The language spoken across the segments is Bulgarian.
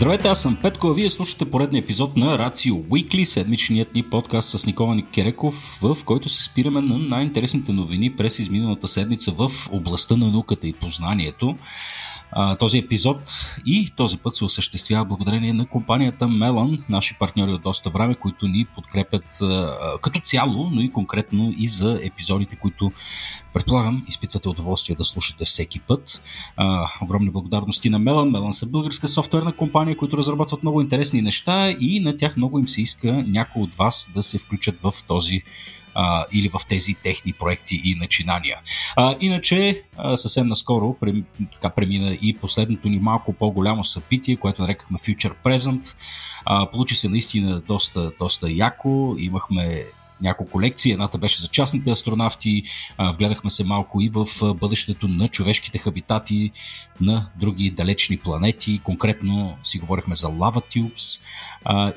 Здравейте, аз съм Петко, а вие слушате поредния епизод на Рацио Weekly, седмичният ни подкаст с Никола Никереков, в който се спираме на най-интересните новини през изминалата седмица в областта на науката и познанието. Този епизод и този път се осъществява благодарение на компанията Melon, наши партньори от доста време, които ни подкрепят а, като цяло, но и конкретно и за епизодите, които предполагам изпитвате удоволствие да слушате всеки път. А, огромни благодарности на Melon. Melon са българска софтуерна компания, които разработват много интересни неща и на тях много им се иска някой от вас да се включат в този а, или в тези техни проекти и начинания. А, иначе, а, съвсем наскоро прем, така премина и последното ни малко по-голямо събитие, което нарекахме Future Present. А, получи се наистина доста, доста яко. Имахме няколко лекции. Едната беше за частните астронавти. Вгледахме се малко и в бъдещето на човешките хабитати на други далечни планети. Конкретно си говорихме за Lava Tubes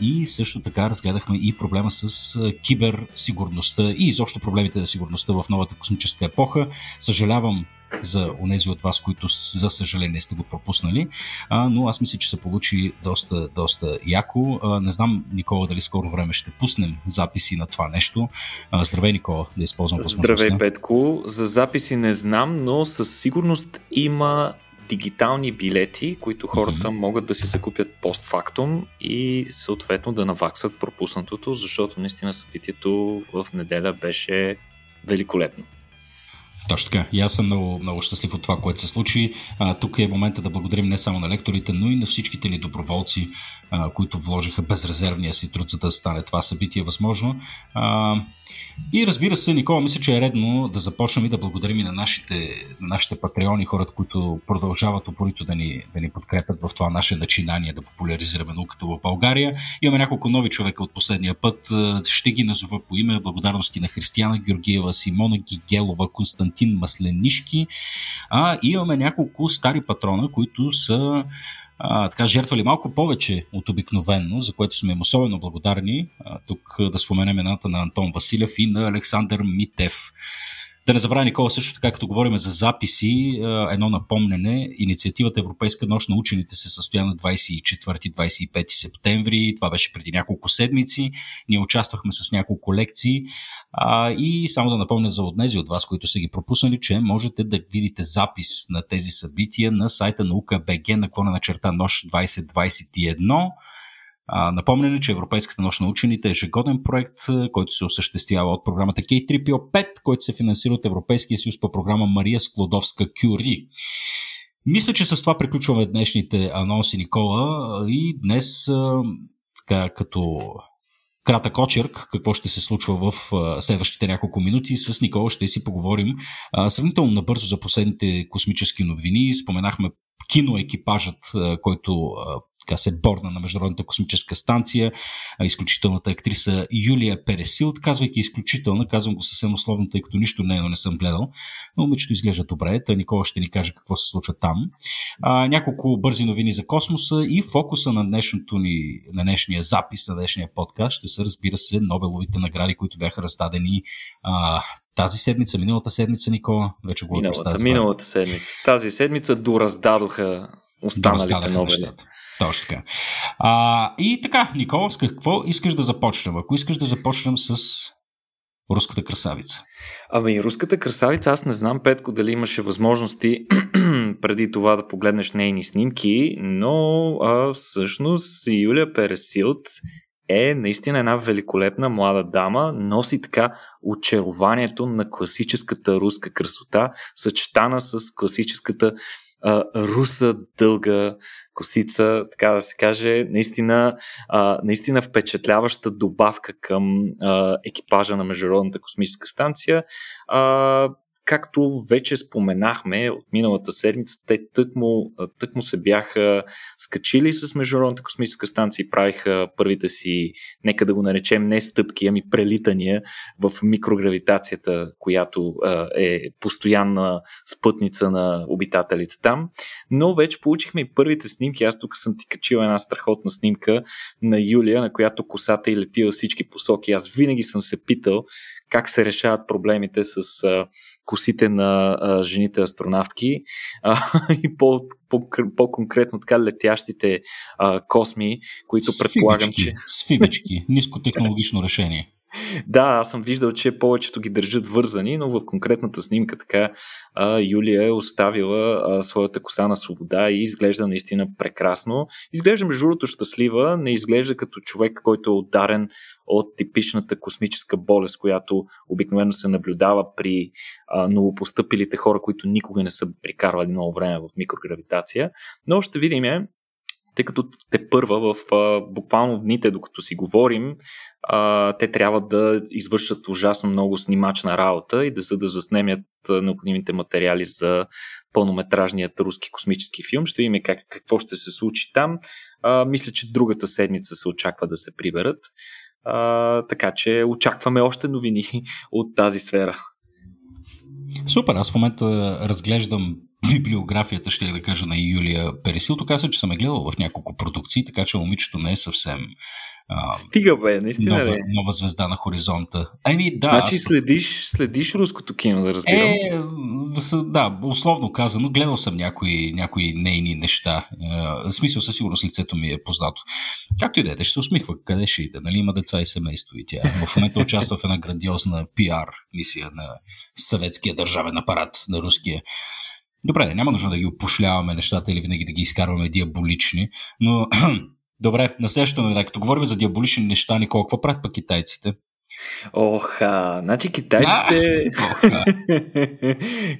и също така разгледахме и проблема с киберсигурността и изобщо проблемите на сигурността в новата космическа епоха. Съжалявам, за онези от вас, които за съжаление сте го пропуснали, а, но аз мисля, че се получи доста, доста яко. А, не знам, Никола, дали скоро време ще пуснем записи на това нещо. А, здравей, Никола, да използвам възможността. Здравей, Петко. За записи не знам, но със сигурност има дигитални билети, които хората mm-hmm. могат да си закупят постфактум и съответно да наваксат пропуснатото, защото наистина събитието в неделя беше великолепно. Точно така. И аз съм много, много щастлив от това, което се случи. А, тук е момента да благодарим не само на лекторите, но и на всичките ни доброволци, които вложиха безрезервния си труд, за да стане това събитие възможно. А, и разбира се, Никола, мисля, че е редно да започнем и да благодарим и на нашите, на нашите патреони, хората, които продължават упорито да ни, да ни подкрепят в това наше начинание да популяризираме науката в България. Имаме няколко нови човека от последния път. Ще ги назова по име. Благодарности на Християна Георгиева, Симона Гигелова, Константин Масленишки. А имаме няколко стари патрона, които са а, така жертвали малко повече от обикновенно, за което сме им особено благодарни. А, тук да споменем едната на Антон Василев и на Александър Митев. Да не забравя, Никола, също така, като говорим за записи, едно напомнене. Инициативата Европейска нощ на учените се състоя на 24-25 септември. Това беше преди няколко седмици. Ние участвахме с няколко лекции. и само да напомня за отнези от вас, които са ги пропуснали, че можете да видите запис на тези събития на сайта наука БГ наклона на черта нощ 2021. А, напомняне, че Европейската нощ на учените е ежегоден проект, който се осъществява от програмата K3PO5, който се финансира от Европейския съюз по програма Мария Склодовска Кюри. Мисля, че с това приключваме днешните анонси, Никола. И днес, така, като кратък очерк, какво ще се случва в следващите няколко минути. С Никола ще си поговорим сравнително набързо за последните космически новини. Споменахме киноекипажът, който така се борна на Международната космическа станция, изключителната актриса Юлия Пересилт, казвайки изключителна, казвам го съвсем условно, тъй като нищо не, но не съм гледал, но момичето изглежда добре, тъй Никола ще ни каже какво се случва там. А, няколко бързи новини за космоса и фокуса на, днешното ни, на днешния запис, на днешния подкаст ще са, разбира се, Нобеловите награди, които бяха раздадени а, тази седмица, миналата седмица, Никола, вече го миналата, миналата седмица. Тази седмица дораздадоха останалите Нобели. Точно така. А, и така, Никола, с какво искаш да започнем? Ако искаш да започнем с руската красавица. Ами, руската красавица, аз не знам, Петко, дали имаше възможности преди това да погледнеш нейни снимки, но а, всъщност Юлия Пересилт е наистина една великолепна млада дама, носи така очарованието на класическата руска красота, съчетана с класическата а, руса дълга косица, така да се каже, наистина, а, наистина впечатляваща добавка към а, екипажа на Международната космическа станция. А, както вече споменахме от миналата седмица, те тъкмо, тъкмо се бяха скачили с Международната космическа станция и правиха първите си, нека да го наречем не стъпки, ами прелитания в микрогравитацията, която е постоянна спътница на обитателите там. Но вече получихме и първите снимки. Аз тук съм ти качил една страхотна снимка на Юлия, на която косата и лети във всички посоки. Аз винаги съм се питал как се решават проблемите с а, косите на а, жените астронавтки а, и по, по, по-конкретно така летящите а, косми, които с предполагам, че... С фибички, нискотехнологично решение. Да, аз съм виждал, че повечето ги държат вързани, но в конкретната снимка така Юлия е оставила своята коса на свобода и изглежда наистина прекрасно. Изглежда между другото щастлива, не изглежда като човек, който е ударен от типичната космическа болест, която обикновено се наблюдава при а, новопостъпилите хора, които никога не са прикарвали много време в микрогравитация. Но ще видим тъй като те първа в а, буквално дните, докато си говорим, а, те трябва да извършат ужасно много снимачна работа и да за да заснемят необходимите материали за пълнометражният руски космически филм. Ще видим как, какво ще се случи там. А, мисля, че другата седмица се очаква да се приберат. А, така че очакваме още новини от тази сфера. Супер, аз в момента разглеждам библиографията, ще да кажа, на Юлия Пересил. Тук се, че съм е гледал в няколко продукции, така че момичето не е съвсем а, Стига бе, наистина нова, бе. нова звезда на хоризонта. Ами да. Значи аз... следиш, следиш руското кино, да разбирам. Е, да, условно казано, гледал съм някои, някои нейни неща. Е, в смисъл, със сигурност лицето ми е познато. Както и да е, ще се усмихва, къде ще иде. Нали, има деца и семейство и тя. В момента участва в една грандиозна пиар мисия на съветския държавен апарат на руския. Добре, няма нужда да ги опошляваме нещата или винаги да ги изкарваме диаболични, но Добре, на следващото новина, като говорим за диаболични неща, Никол, какво правят пък китайците? Оха, значи китайците...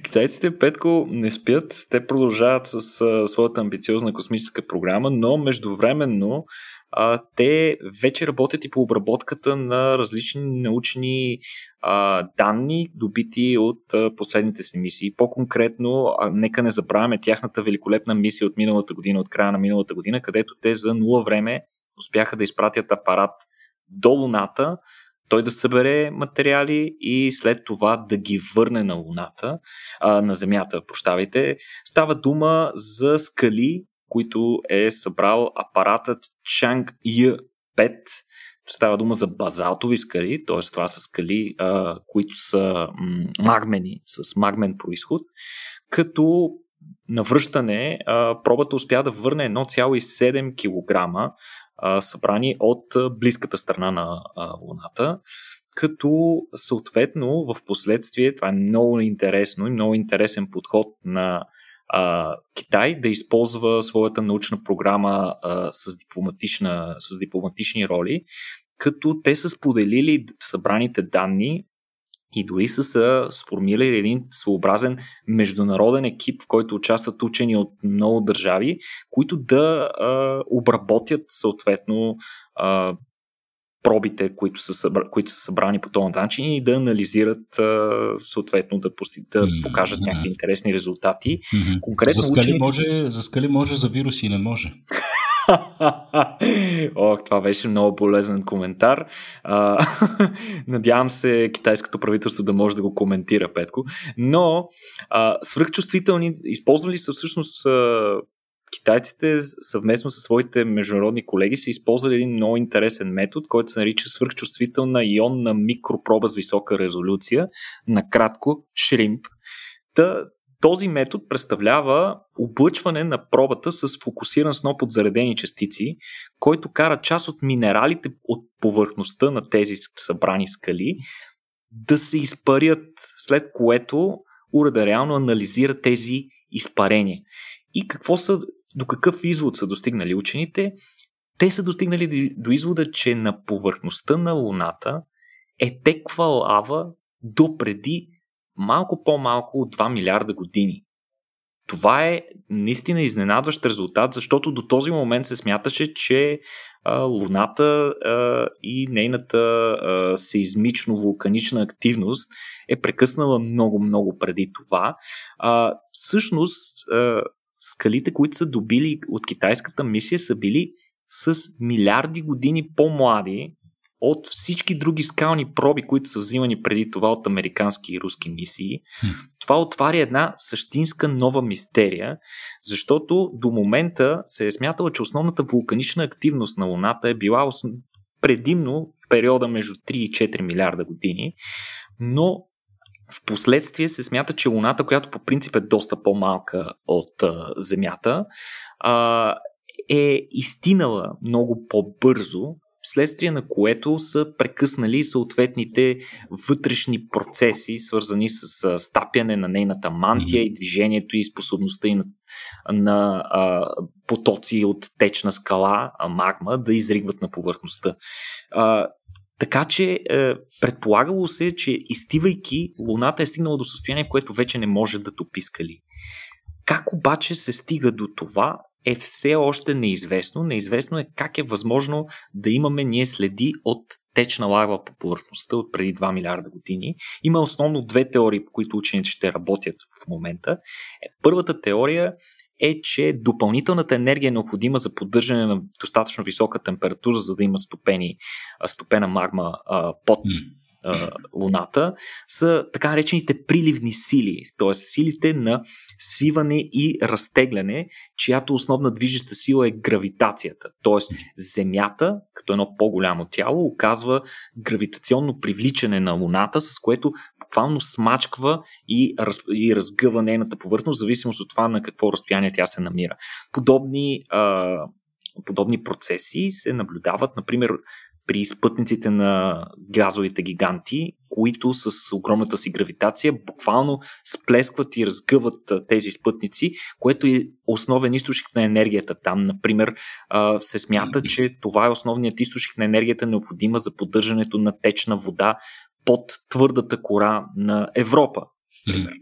китайците, Петко, не спят. Те продължават с а, своята амбициозна космическа програма, но междувременно а, те вече работят и по обработката на различни научни а, данни, добити от а, последните си мисии. По-конкретно, а, нека не забравяме тяхната великолепна мисия от миналата година, от края на миналата година, където те за нула време успяха да изпратят апарат до Луната, той да събере материали и след това да ги върне на Луната, а, на Земята, прощавайте. Става дума за скали, които е събрал апаратът Chang Y5. Става дума за базалтови скали, т.е. това са скали, а, които са магмени, с магмен происход, като навръщане а, пробата успя да върне 1,7 кг събрани от близката страна на а, Луната като съответно в последствие, това е много интересно и много интересен подход на а, Китай да използва своята научна програма а, с, дипломатична, с дипломатични роли, като те са споделили събраните данни и дори са, са сформирали един своеобразен международен екип, в който участват учени от много държави, които да а, обработят съответно а, пробите, които са, събра, които са събрани по този начин и да анализират съответно да, пости, да покажат mm-hmm. някакви интересни резултати. Mm-hmm. Конкретно за, скали учените... може, за скали може, за вируси не може. Ох, това беше много полезен коментар. А, надявам се китайското правителство да може да го коментира, Петко. Но а, свръхчувствителни, използвали са всъщност а, китайците съвместно с своите международни колеги са използвали един много интересен метод, който се нарича свръхчувствителна ионна микропроба с висока резолюция, накратко шримп. Та, този метод представлява облъчване на пробата с фокусиран сноп от заредени частици, който кара част от минералите от повърхността на тези събрани скали да се изпарят, след което уреда реално анализира тези изпарения. И какво са, до какъв извод са достигнали учените? Те са достигнали до извода, че на повърхността на Луната е теква лава до преди малко по-малко от 2 милиарда години. Това е наистина изненадващ резултат, защото до този момент се смяташе, че Луната и нейната сейзмично-вулканична активност е прекъснала много-много преди това. Всъщност, скалите, които са добили от китайската мисия, са били с милиарди години по-млади от всички други скални проби, които са взимани преди това от американски и руски мисии. Това отваря една същинска нова мистерия, защото до момента се е смятала, че основната вулканична активност на Луната е била предимно периода между 3 и 4 милиарда години, но в последствие се смята, че Луната, която по принцип е доста по-малка от а, Земята, а, е изтинала много по-бързо вследствие на което са прекъснали съответните вътрешни процеси, свързани с стапяне на нейната мантия и движението и способността и на, на а, потоци от течна скала, а, магма, да изригват на повърхността. А, така че е, предполагало се, че изтивайки, Луната е стигнала до състояние, в което вече не може да топи скали. Как обаче се стига до това е все още неизвестно. Неизвестно е как е възможно да имаме ние следи от течна лава по повърхността от преди 2 милиарда години. Има основно две теории, по които учените ще работят в момента. Е, първата теория е, че допълнителната енергия е необходима за поддържане на достатъчно висока температура, за да има стопени, стопена магма под Луната, са така наречените приливни сили, т.е. силите на свиване и разтегляне, чиято основна движеща сила е гравитацията. Т.е. Земята, като едно по-голямо тяло, оказва гравитационно привличане на Луната, с което буквално смачква и, раз, и разгъва нейната повърхност, в зависимост от това на какво разстояние тя се намира. Подобни а, подобни процеси се наблюдават, например, при спътниците на газовите гиганти, които с огромната си гравитация буквално сплескват и разгъват тези спътници, което е основен източник на енергията там. Например, се смята, че това е основният източник на енергията, необходима за поддържането на течна вода под твърдата кора на Европа. Например.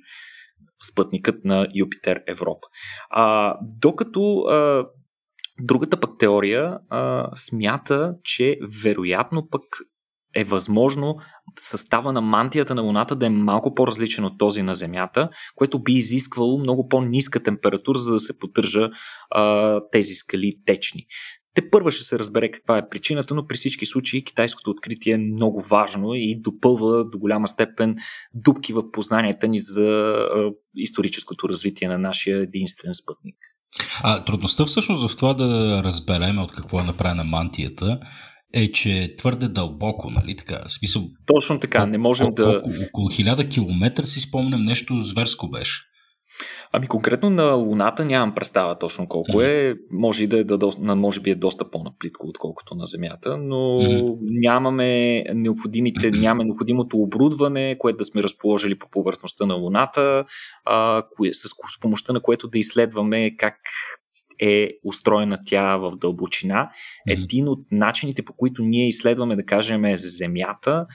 Спътникът на Юпитер Европа. А, докато а, Другата пък теория а, смята, че вероятно пък е възможно състава на мантията на Луната да е малко по-различен от този на Земята, което би изисквало много по-ниска температура, за да се поддържа а, тези скали течни. Те първа ще се разбере каква е причината, но при всички случаи китайското откритие е много важно и допълва до голяма степен дупки в познанията ни за историческото развитие на нашия единствен спътник. А трудността всъщност в това да разберем от какво е направена мантията е, че е твърде дълбоко, нали така? Смисъл, Точно така, не можем да... Около, около хиляда километра си спомням нещо зверско беше. Ами конкретно на Луната нямам представа точно колко mm. е. Може, и да е доста, може би е доста по-наплитко, отколкото на Земята, но mm. нямаме необходимите, нямаме необходимото оборудване, което да сме разположили по повърхността на Луната, а, кое, с, с помощта на което да изследваме как е устроена тя в дълбочина. Един от начините, по които ние изследваме, да кажем, Земята,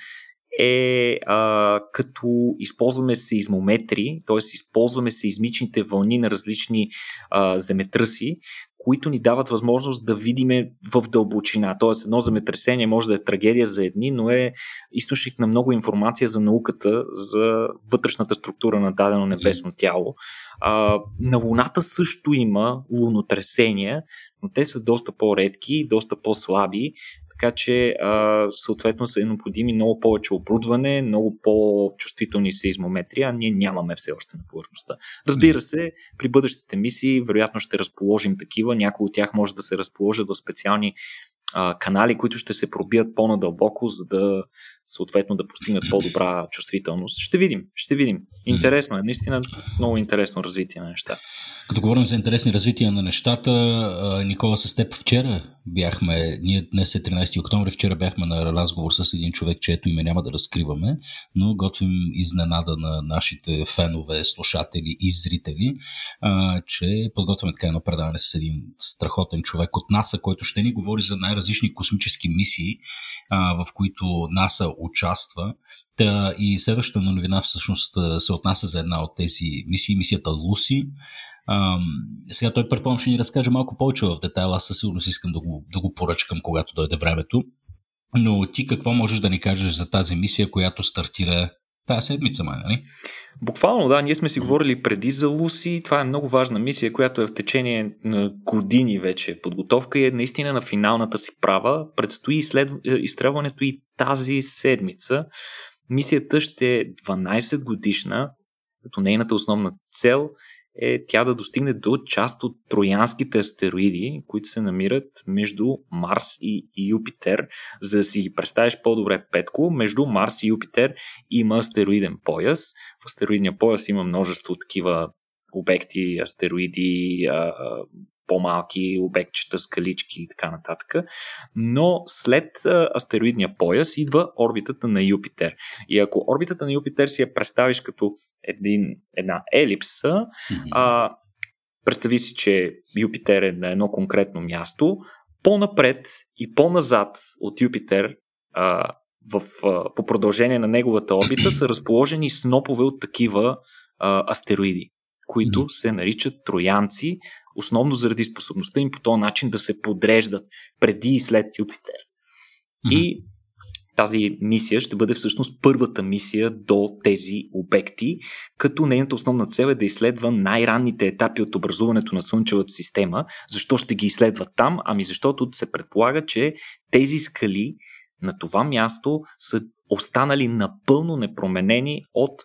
е а, като използваме сейзмометри, т.е. използваме сейзмичните вълни на различни а, земетръси, които ни дават възможност да видиме в дълбочина. Т.е. едно земетресение може да е трагедия за едни, но е източник на много информация за науката, за вътрешната структура на дадено небесно тяло. А, на Луната също има лунотресения, но те са доста по-редки, доста по-слаби, така че а, съответно са необходими много повече оборудване, много по-чувствителни сейзмометри, а ние нямаме все още на повърхността. Разбира се, при бъдещите мисии вероятно ще разположим такива, някои от тях може да се разположат в специални а, канали, които ще се пробият по-надълбоко, за да съответно да постигнат по-добра чувствителност. Ще видим, ще видим. Интересно е, наистина много интересно развитие на неща. Като говорим за интересни развития на нещата, Никола с теб вчера бяхме, ние днес е 13 октомври, вчера бяхме на разговор с един човек, чието име няма да разкриваме, но готвим изненада на нашите фенове, слушатели и зрители, че подготвяме така едно предаване с един страхотен човек от НАСА, който ще ни говори за най-различни космически мисии, в които НАСА участва. Та и следващата новина всъщност се отнася за една от тези мисии, мисията Луси. Сега той предполагам ще ни разкаже малко повече в детайл, аз със сигурност искам да го, да го поръчкам, когато дойде времето. Но ти какво можеш да ни кажеш за тази мисия, която стартира тази седмица, май, нали? Буквално, да, ние сме си говорили преди за Луси. Това е много важна мисия, която е в течение на години вече подготовка и е наистина на финалната си права. Предстои изслед... Е, изстрелването и тази седмица. Мисията ще е 12 годишна, като нейната основна цел е тя да достигне до част от троянските астероиди, които се намират между Марс и Юпитер. За да си ги представиш по-добре, Петко, между Марс и Юпитер има астероиден пояс. В астероидния пояс има множество такива обекти, астероиди, по-малки обектчета, скалички и така нататък. Но след астероидния пояс идва орбитата на Юпитер. И ако орбитата на Юпитер си я представиш като един, една елипса, mm-hmm. а, представи си, че Юпитер е на едно конкретно място, по-напред и по-назад от Юпитер а, в, а, по продължение на неговата орбита са разположени снопове от такива а, астероиди, които mm-hmm. се наричат троянци, основно заради способността им по този начин да се подреждат преди и след Юпитер. Mm-hmm. И тази мисия ще бъде всъщност първата мисия до тези обекти, като нейната основна цел е да изследва най-ранните етапи от образуването на Слънчевата система. Защо ще ги изследва там? Ами защото се предполага, че тези скали на това място са останали напълно непроменени от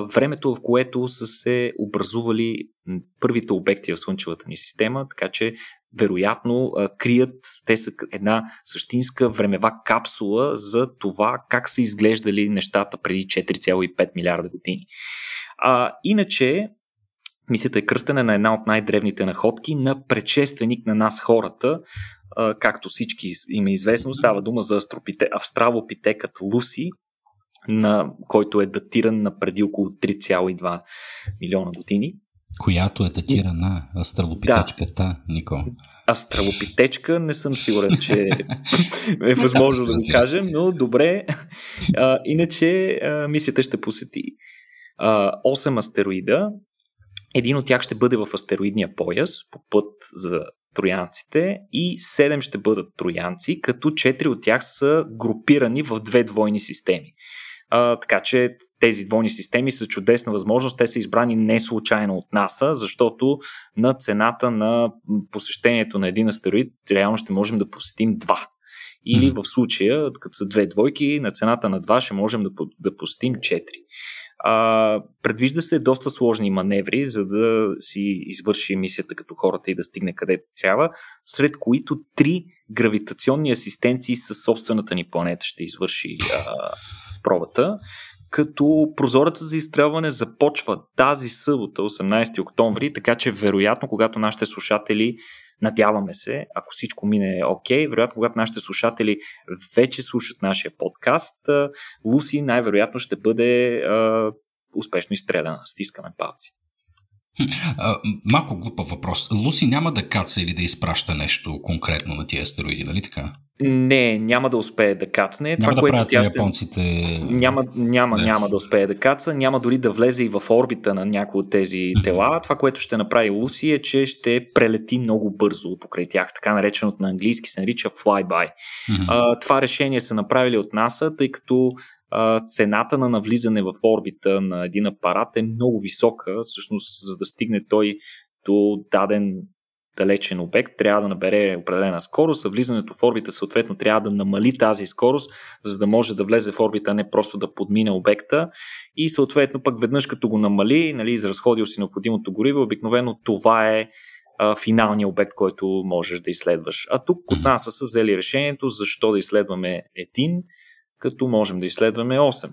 времето, в което са се образували първите обекти в Слънчевата ни система, така че вероятно крият, те са една същинска времева капсула за това как са изглеждали нещата преди 4,5 милиарда години. А, иначе, мисията е кръстена на една от най-древните находки на предшественик на нас хората, както всички им е известно, става дума за австралопитекът Луси, на, който е датиран на преди около 3,2 милиона години. Която е датирана астралопитечката, да. Нико. Астралопитечка, не съм сигурен, че е възможно да го кажем, но добре. А, иначе а, мисията ще посети а, 8 астероида. Един от тях ще бъде в астероидния пояс по път за троянците и 7 ще бъдат троянци, като 4 от тях са групирани в две двойни системи. А, така че тези двойни системи са чудесна възможност. Те са избрани не случайно от НАСА, защото на цената на посещението на един астероид реално ще можем да посетим два. Или в случая, като са две двойки, на цената на два ще можем да, да посетим четири. А, предвижда се доста сложни маневри, за да си извърши мисията като хората и да стигне където трябва, сред които три гравитационни асистенции със собствената ни планета ще извърши а, пробата, като прозорецът за изстрелване започва тази събота, 18 октомври, така че вероятно, когато нашите слушатели Надяваме се, ако всичко мине окей, вероятно, когато нашите слушатели вече слушат нашия подкаст, Луси най-вероятно ще бъде а, успешно изстреляна. Стискаме палци. Малко глупа въпрос. Луси няма да каца или да изпраща нещо конкретно на тия астероиди, нали така? Не, няма да успее да кацне. Няма това, да което тя ще... японците... Няма, няма, да. няма да успее да каца, няма дори да влезе и в орбита на някои от тези тела. Това, което ще направи Луси е, че ще прелети много бързо покрай тях, така нареченото на английски се нарича flyby. А, това решение са направили от НАСА, тъй като цената на навлизане в орбита на един апарат е много висока, всъщност за да стигне той до даден далечен обект, трябва да набере определена скорост, а влизането в орбита съответно трябва да намали тази скорост, за да може да влезе в орбита, а не просто да подмине обекта. И съответно пък веднъж като го намали, нали, изразходил си необходимото гориво, обикновено това е а, финалния обект, който можеш да изследваш. А тук от нас са взели решението защо да изследваме един, като можем да изследваме 8.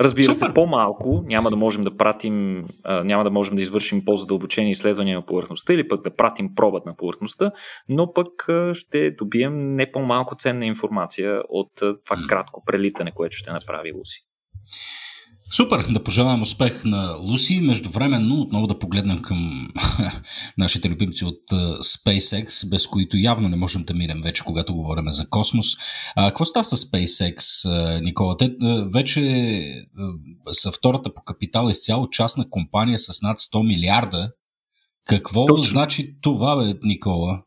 Разбира Супер. се, по-малко няма да можем да пратим, а, няма да можем да извършим по-задълбочени изследвания на повърхността или пък да пратим пробът на повърхността, но пък а, ще добием не по-малко ценна информация от а, това кратко прелитане, което ще направи Луси. Супер! Да пожелаем успех на Луси. Междувременно отново да погледнем към нашите любимци от SpaceX, без които явно не можем да минем вече, когато говорим за космос. А, какво става с SpaceX, Никола? Те вече са втората по капитал изцяло частна компания с над 100 милиарда. Какво Точно. значи това, бе, Никола?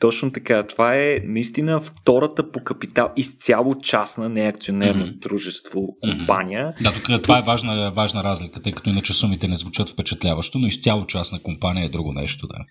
Точно така. Това е наистина втората по капитал, изцяло частна, не акционерно mm-hmm. дружество, компания. Mm-hmm. Да, тук с... това е важна, важна разлика, тъй като иначе сумите не звучат впечатляващо, но изцяло частна компания е друго нещо. Да.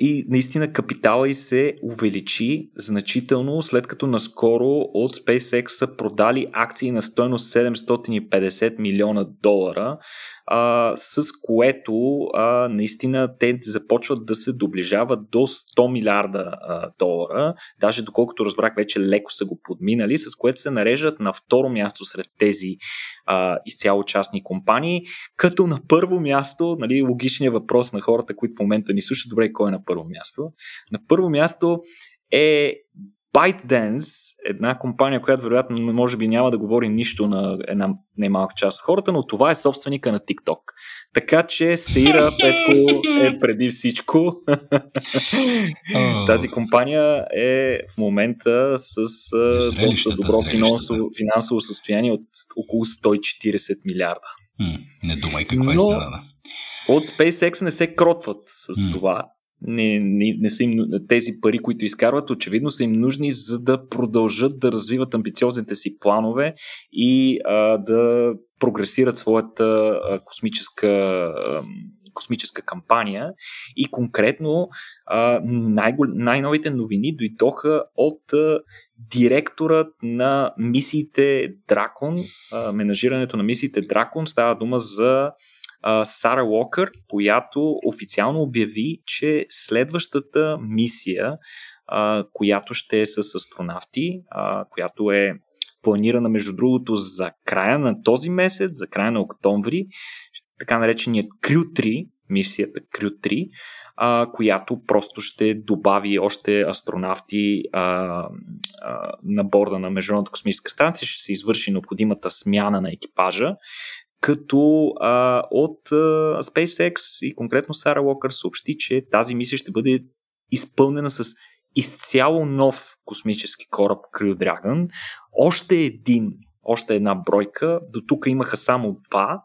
И наистина капитала и се увеличи значително, след като наскоро от SpaceX са продали акции на стоеност 750 милиона долара, а, с което а, наистина те започват да се доближават до 100 милиарда а, долара, даже доколкото разбрах вече леко са го подминали, с което се нареждат на второ място сред тези а, изцяло частни компании, като на първо място, нали, логичният въпрос на хората, които в момента ни слушат, добре, кой е на първо място? На първо място е ByteDance, една компания, която вероятно може би няма да говори нищо на една немалка част от хората, но това е собственика на TikTok. Така че Сейра Петко е преди всичко. Тази компания е в момента с доста добро финансово, финансово състояние от около 140 милиарда. не думай каква е сега. От SpaceX не се кротват с това не, не, не са им, тези пари, които изкарват, очевидно са им нужни, за да продължат да развиват амбициозните си планове и а, да прогресират своята а, космическа, а, космическа кампания. И конкретно най-новите новини дойдоха от а, директорът на мисиите Дракон, менажирането на мисиите Дракон. Става дума за Сара Уокър, която официално обяви, че следващата мисия, а, която ще е с астронавти, а, която е планирана между другото за края на този месец, за края на октомври, така нареченият Crew 3, мисията Crew 3, а, която просто ще добави още астронавти а, а, на борда на Международната космическа станция, ще се извърши необходимата смяна на екипажа, като а, от а, SpaceX и конкретно Сара Локър съобщи, че тази мисия ще бъде изпълнена с изцяло нов космически кораб Crew Dragon. Още един, още една бройка. До тук имаха само два.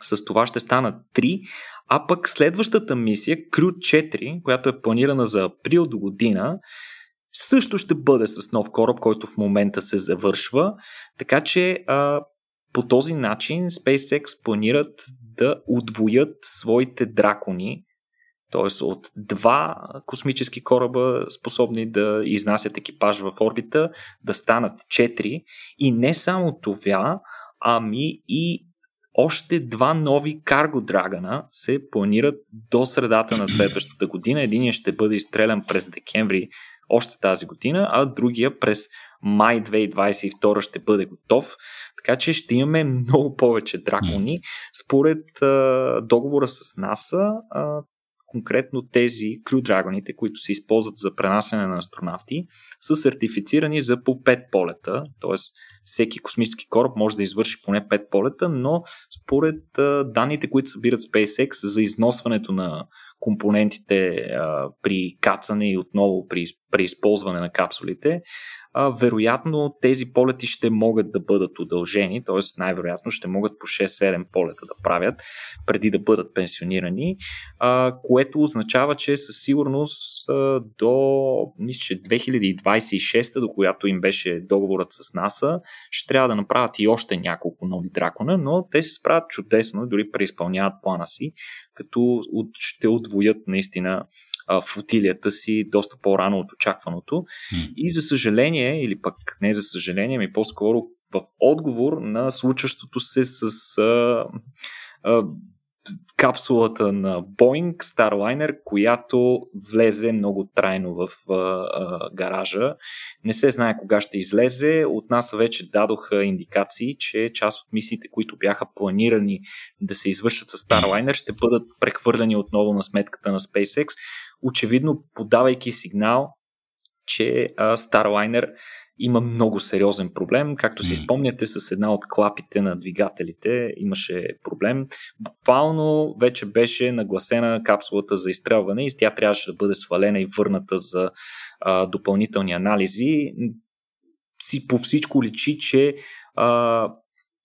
С това ще станат три. А пък следващата мисия, Crew 4, която е планирана за април до година, също ще бъде с нов кораб, който в момента се завършва. Така че а, по този начин SpaceX планират да удвоят своите дракони, т.е. от два космически кораба, способни да изнасят екипаж в орбита, да станат четири. И не само това, ами и още два нови карго драгана се планират до средата на следващата година. Единият ще бъде изстрелян през декември още тази година, а другия през май 2022 ще бъде готов. Така че ще имаме много повече дракони. Според а, договора с НАСА, а, конкретно тези Crew Dragonите, които се използват за пренасене на астронавти, са сертифицирани за по 5 полета, т.е. всеки космически кораб може да извърши поне 5 полета, но според а, данните, които събират SpaceX за износването на компонентите а, при кацане и отново при, при използване на капсулите, а, вероятно тези полети ще могат да бъдат удължени, т.е. най-вероятно ще могат по 6-7 полета да правят преди да бъдат пенсионирани, а, което означава, че със сигурност а, до мисля, че 2026, до която им беше договорът с НАСА, ще трябва да направят и още няколко нови дракона, но те се справят чудесно, дори преизпълняват плана си, като ще отвоят наистина флотилията си доста по-рано от очакваното. Mm. И за съжаление, или пък не за съжаление, ми по-скоро в отговор на случващото се с а, а, капсулата на Boeing Starliner, която влезе много трайно в а, а, гаража. Не се знае кога ще излезе. От нас вече дадоха индикации, че част от мисиите, които бяха планирани да се извършат с Starliner, ще бъдат прехвърлени отново на сметката на SpaceX, очевидно подавайки сигнал, че а, Starliner има много сериозен проблем. Както си спомняте, с една от клапите на двигателите имаше проблем. Буквално вече беше нагласена капсулата за изстрелване и тя трябваше да бъде свалена и върната за а, допълнителни анализи. Си по всичко личи, че а,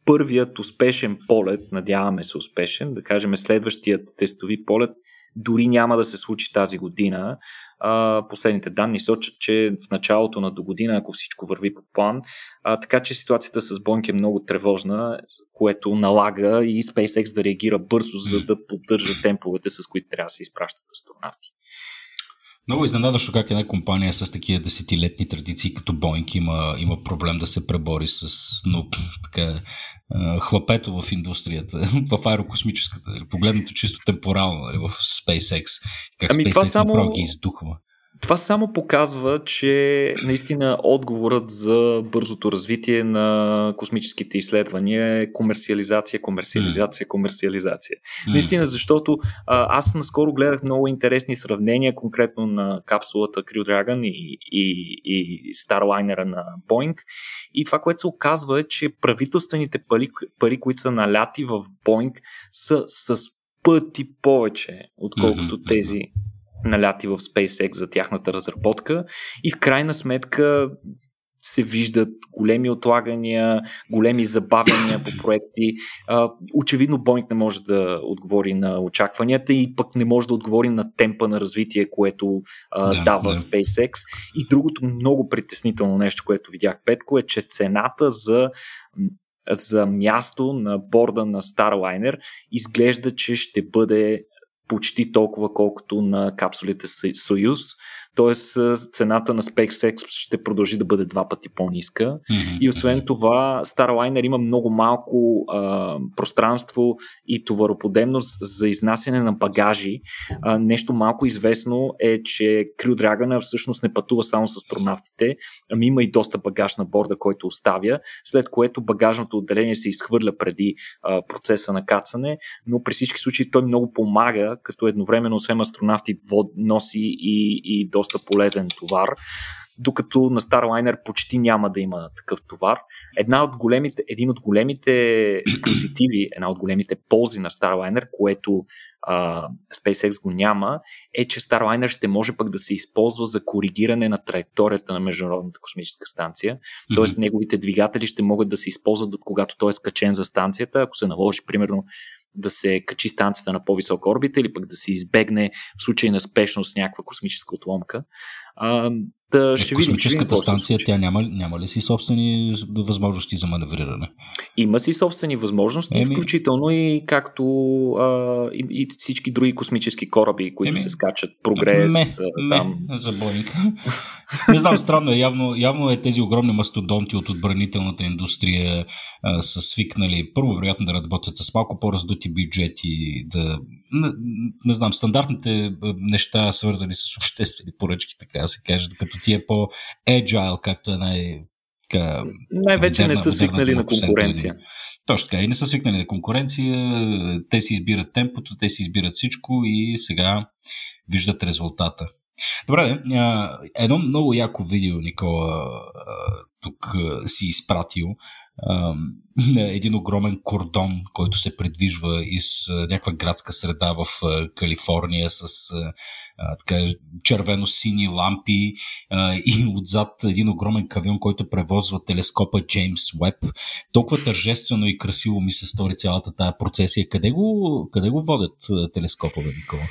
първият успешен полет, надяваме се успешен, да кажем следващият тестови полет, дори няма да се случи тази година. А, последните данни сочат, че в началото на до година, ако всичко върви по план, а, така че ситуацията с Boeing е много тревожна, което налага и SpaceX да реагира бързо, за да поддържа темповете, с които трябва да се изпращат астронавти. Много изненадващо как една компания с такива десетилетни традиции като Боинг има, има проблем да се пребори с но, така, хлапето в индустрията, в аерокосмическата, погледнато чисто темпорално нали, в SpaceX. Как ами SpaceX само... направо ги издухва. Това само показва, че наистина отговорът за бързото развитие на космическите изследвания е комерциализация, комерциализация, комерциализация. Mm. Наистина, защото а, аз наскоро гледах много интересни сравнения, конкретно на капсулата Crew Dragon и, и, и Starliner на Boeing. И това, което се оказва е, че правителствените пари, пари които са наляти в Boeing, са с пъти повече, отколкото mm-hmm. тези наляти в SpaceX за тяхната разработка и в крайна сметка се виждат големи отлагания, големи забавяния по проекти. очевидно Boeing не може да отговори на очакванията и пък не може да отговори на темпа на развитие, което да, дава да. SpaceX. И другото много притеснително нещо, което видях Петко е, че цената за за място на борда на Starliner изглежда, че ще бъде почти толкова, колкото на капсулите Союз. Тоест цената на SpaceX ще продължи да бъде два пъти по-ниска. Mm-hmm. И освен това, Starliner има много малко а, пространство и товароподемност за изнасяне на багажи. А, нещо малко известно е, че Crew Dragon всъщност не пътува само с астронавтите, ами има и доста багаж на борда, който оставя, след което багажното отделение се изхвърля преди а, процеса на кацане, но при всички случаи той много помага, като едновременно освен астронавти носи и, и доста доста полезен товар, докато на Starliner почти няма да има такъв товар. Една от големите, един от големите позитиви, една от големите ползи на Starliner, което а, SpaceX го няма, е, че Starliner ще може пък да се използва за коригиране на траекторията на Международната космическа станция. Mm-hmm. Тоест, неговите двигатели ще могат да се използват, когато той е скачен за станцията, ако се наложи, примерно, да се качи станцията на по-висока орбита или пък да се избегне в случай на спешност някаква космическа отломка. А, да, е, ще видим, космическата видим, станция, тя няма, няма ли си собствени възможности за маневриране? Има си собствени възможности, Еми... включително и както а, и, и всички други космически кораби, които Еми... се скачат. Прогрес. Ме, там. ме, забойник. Не знам, странно е. Явно, явно е тези огромни мастодонти от отбранителната индустрия а, са свикнали първо, вероятно, да работят с малко по-раздути бюджети, да не, не знам, стандартните неща, свързани с обществени поръчки, така да се каже, докато ти е по-agile, както е най- така, Най-вече модерна, не са свикнали на конкуренция. Точно така. И не са свикнали на конкуренция. Те си избират темпото, те си избират всичко и сега виждат резултата. Добре, едно много яко видео, Никола, тук си изпратил един огромен кордон, който се предвижва из някаква градска среда в Калифорния с така, червено-сини лампи и отзад един огромен кавион, който превозва телескопа Джеймс Уеб. Толкова тържествено и красиво ми се стори цялата тази процесия. Къде го, къде го водят телескопа, Никола?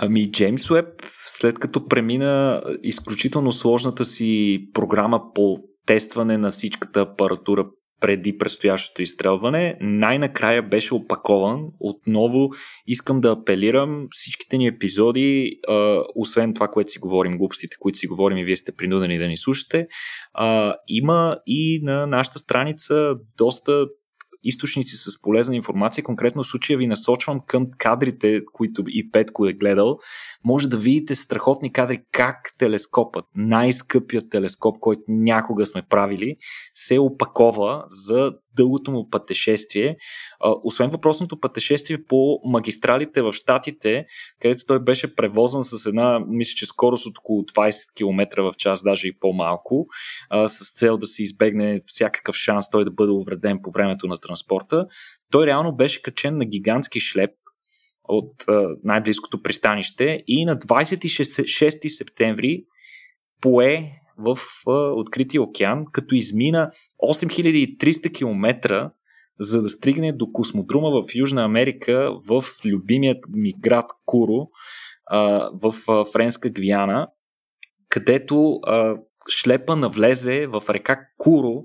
Ами Джеймс Уеб, след като премина изключително сложната си програма по тестване на всичката апаратура преди предстоящото изстрелване. Най-накрая беше опакован. Отново искам да апелирам всичките ни епизоди, а, освен това, което си говорим, глупостите, които си говорим и вие сте принудени да ни слушате, а, има и на нашата страница доста източници с полезна информация. Конкретно случая ви насочвам към кадрите, които и Петко е гледал. Може да видите страхотни кадри как телескопът, най-скъпият телескоп, който някога сме правили, се опакова за дългото му пътешествие. освен въпросното пътешествие по магистралите в Штатите, където той беше превозен с една, мисля, че скорост от около 20 км в час, даже и по-малко, с цел да се избегне всякакъв шанс той да бъде увреден по времето на транспорта. Той реално беше качен на гигантски шлеп, от а, най-близкото пристанище и на 26 септември пое в а, открития океан, като измина 8300 км за да стигне до космодрума в Южна Америка в любимият ми град Куро, а, в а, Френска Гвиана, където а, шлепа навлезе в река Куро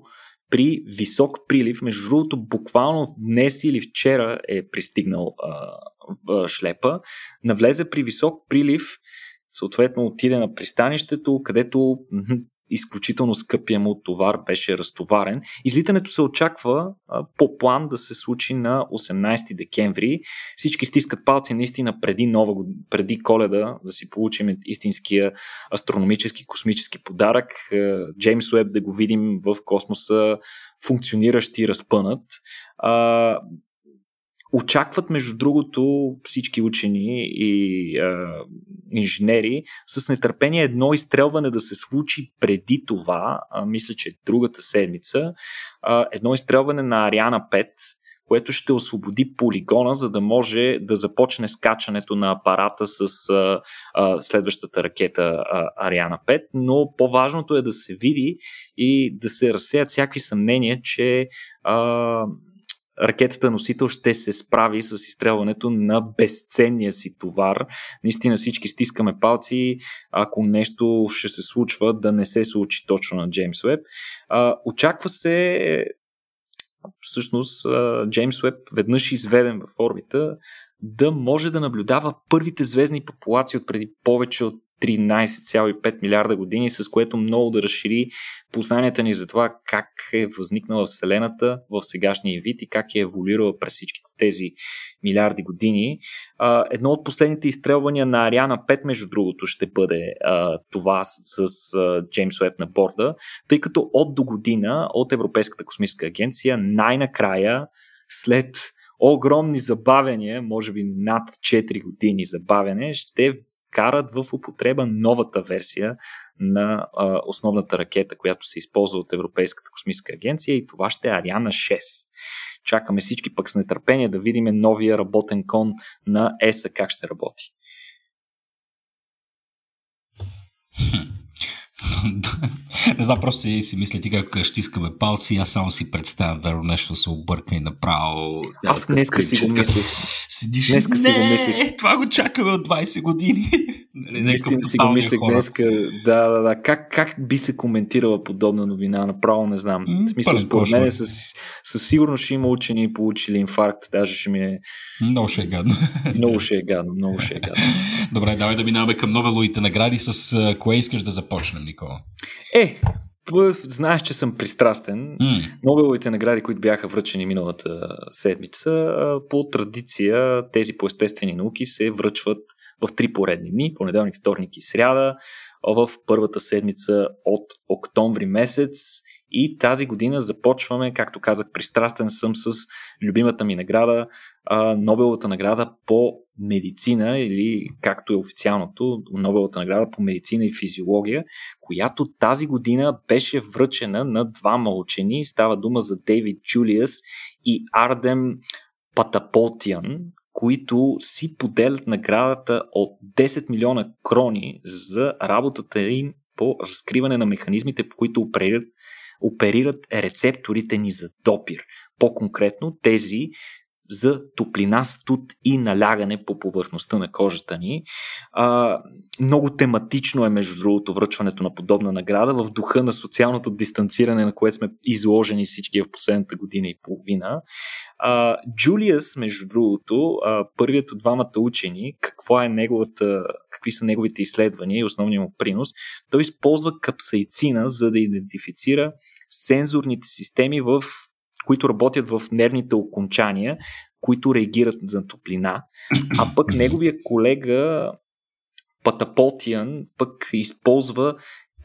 при висок прилив. Между другото, буквално днес или вчера е пристигнал а, а, шлепа. Навлезе при висок прилив, съответно отиде на пристанището, където изключително скъпия му товар беше разтоварен. Излитането се очаква а, по план да се случи на 18 декември. Всички стискат палци наистина преди, нова, преди коледа да си получим истинския астрономически космически подарък. Джеймс Уеб да го видим в космоса функциониращ и разпънат. А, Очакват, между другото, всички учени и а, инженери с нетърпение едно изстрелване да се случи преди това, а, мисля, че другата седмица, а, едно изстрелване на Ариана 5, което ще освободи полигона, за да може да започне скачането на апарата с а, а, следващата ракета Ариана 5. Но по-важното е да се види и да се разсеят всякакви съмнения, че а, ракетата носител ще се справи с изстрелването на безценния си товар. Наистина всички стискаме палци, ако нещо ще се случва, да не се случи точно на Джеймс Уеб. очаква се всъщност Джеймс Уеб веднъж изведен в орбита да може да наблюдава първите звездни популации от преди повече от 13,5 милиарда години, с което много да разшири познанията ни за това как е възникнала Вселената в сегашния вид и как е еволюирала през всичките тези милиарди години. Едно от последните изстрелвания на Ариана 5, между другото, ще бъде това с, Джеймс Уеб на борда, тъй като от до година от Европейската космическа агенция най-накрая след огромни забавения, може би над 4 години забавяне, ще вкарат в употреба новата версия на а, основната ракета, която се използва от Европейската космическа агенция и това ще е Ариана 6. Чакаме всички пък с нетърпение да видим новия работен кон на ЕСА как ще работи. Не знам, просто си, си мисля ти как ще искаме палци, аз само си представям верно нещо се обърка и направо. Аз днеска си го мислих. Седиш, днеска не, си го мислих. Това го чакаме от 20 години. Нали, Наистина си го мислех днеска. Да, да, да. Как, как би се коментирала подобна новина? Направо не знам. В смисъл, според мен със, със сигурност ще има учени получили инфаркт. Даже ще ми е... Много ще е гадно. много ще е гадно. Много ще е гадно. Добре, давай да минаваме към Нобеловите награди. С кое искаш да започнем, Никола? Е, знаеш, че съм пристрастен. Mm. Нобеловите награди, които бяха връчени миналата седмица, по традиция тези по естествени науки се връчват в три поредни дни понеделник, вторник и сряда в първата седмица от октомври месец. И тази година започваме, както казах, пристрастен съм с любимата ми награда, Нобеловата награда по медицина или както е официалното, Нобеловата награда по медицина и физиология, която тази година беше връчена на двама учени. Става дума за Дейвид Джулиас и Ардем Патаполтиан, които си поделят наградата от 10 милиона крони за работата им по разкриване на механизмите, по които оперират, оперират рецепторите ни за допир. По-конкретно тези, за топлина, студ и налягане по повърхността на кожата ни. А, много тематично е, между другото, връчването на подобна награда в духа на социалното дистанциране, на което сме изложени всички в последната година и половина. А, Джулиас, между другото, а, първият от двамата учени, какво е неговата, какви са неговите изследвания и основният му принос, той използва капсайцина, за да идентифицира сензорните системи в които работят в нервните окончания, които реагират за топлина. А пък неговия колега Патаполтиан пък използва